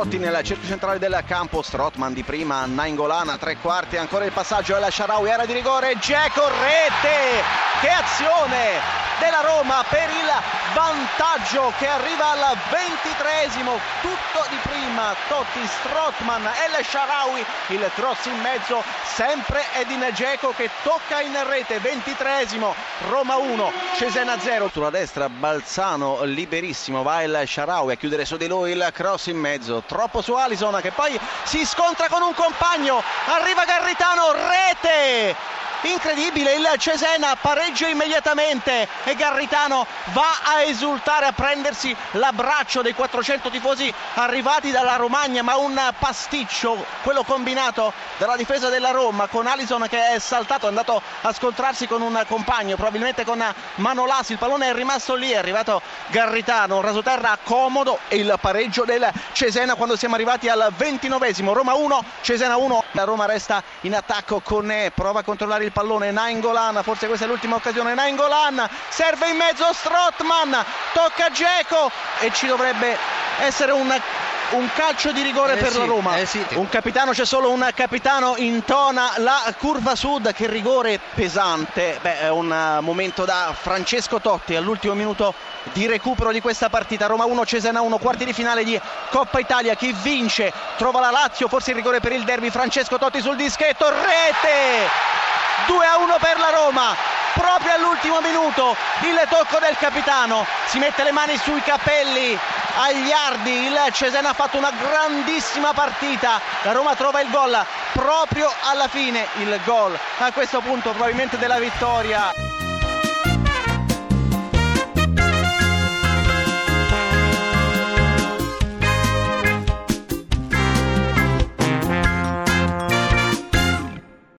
Totti nel cerchio centrale del campo, Strotman di prima, Naingolana, tre quarti, ancora il passaggio della Sharawi, era di rigore, Geco, rete! Che azione! della Roma per il vantaggio che arriva al ventitresimo tutto di prima Totti, Strotman e El Sharawi il cross in mezzo sempre Edin Dzeko che tocca in rete ventitresimo Roma 1 Cesena 0 sulla destra Balzano liberissimo va il Sharawi a chiudere su di lui il cross in mezzo troppo su Alison che poi si scontra con un compagno. Arriva Garritano rete incredibile il Cesena pareggia immediatamente e Garritano va a esultare a prendersi l'abbraccio dei 400 tifosi arrivati dalla Romagna ma un pasticcio quello combinato dalla difesa della Roma con Alison che è saltato è andato a scontrarsi con un compagno probabilmente con Manolas il pallone è rimasto lì è arrivato Garritano un rasoterra comodo e il pareggio del Cesena quando siamo arrivati al 29esimo Roma 1 Cesena 1 la Roma resta in attacco con prova a controllare il il pallone Nainggolan, forse questa è l'ultima occasione Nainggolan, serve in mezzo Strotman, tocca Geco e ci dovrebbe essere un un calcio di rigore eh per sì, la Roma. Eh sì. Un capitano, c'è solo un capitano intona la curva sud. Che rigore pesante. Beh, è un momento da Francesco Totti all'ultimo minuto di recupero di questa partita. Roma 1, Cesena 1, quarti di finale di Coppa Italia. Chi vince trova la Lazio, forse il rigore per il derby. Francesco Totti sul dischetto, rete! 2 a 1 per la Roma. Proprio all'ultimo minuto il tocco del capitano. Si mette le mani sui capelli agli ardi. Il Cesena ha fatto una grandissima partita. La Roma trova il gol proprio alla fine. Il gol a questo punto probabilmente della vittoria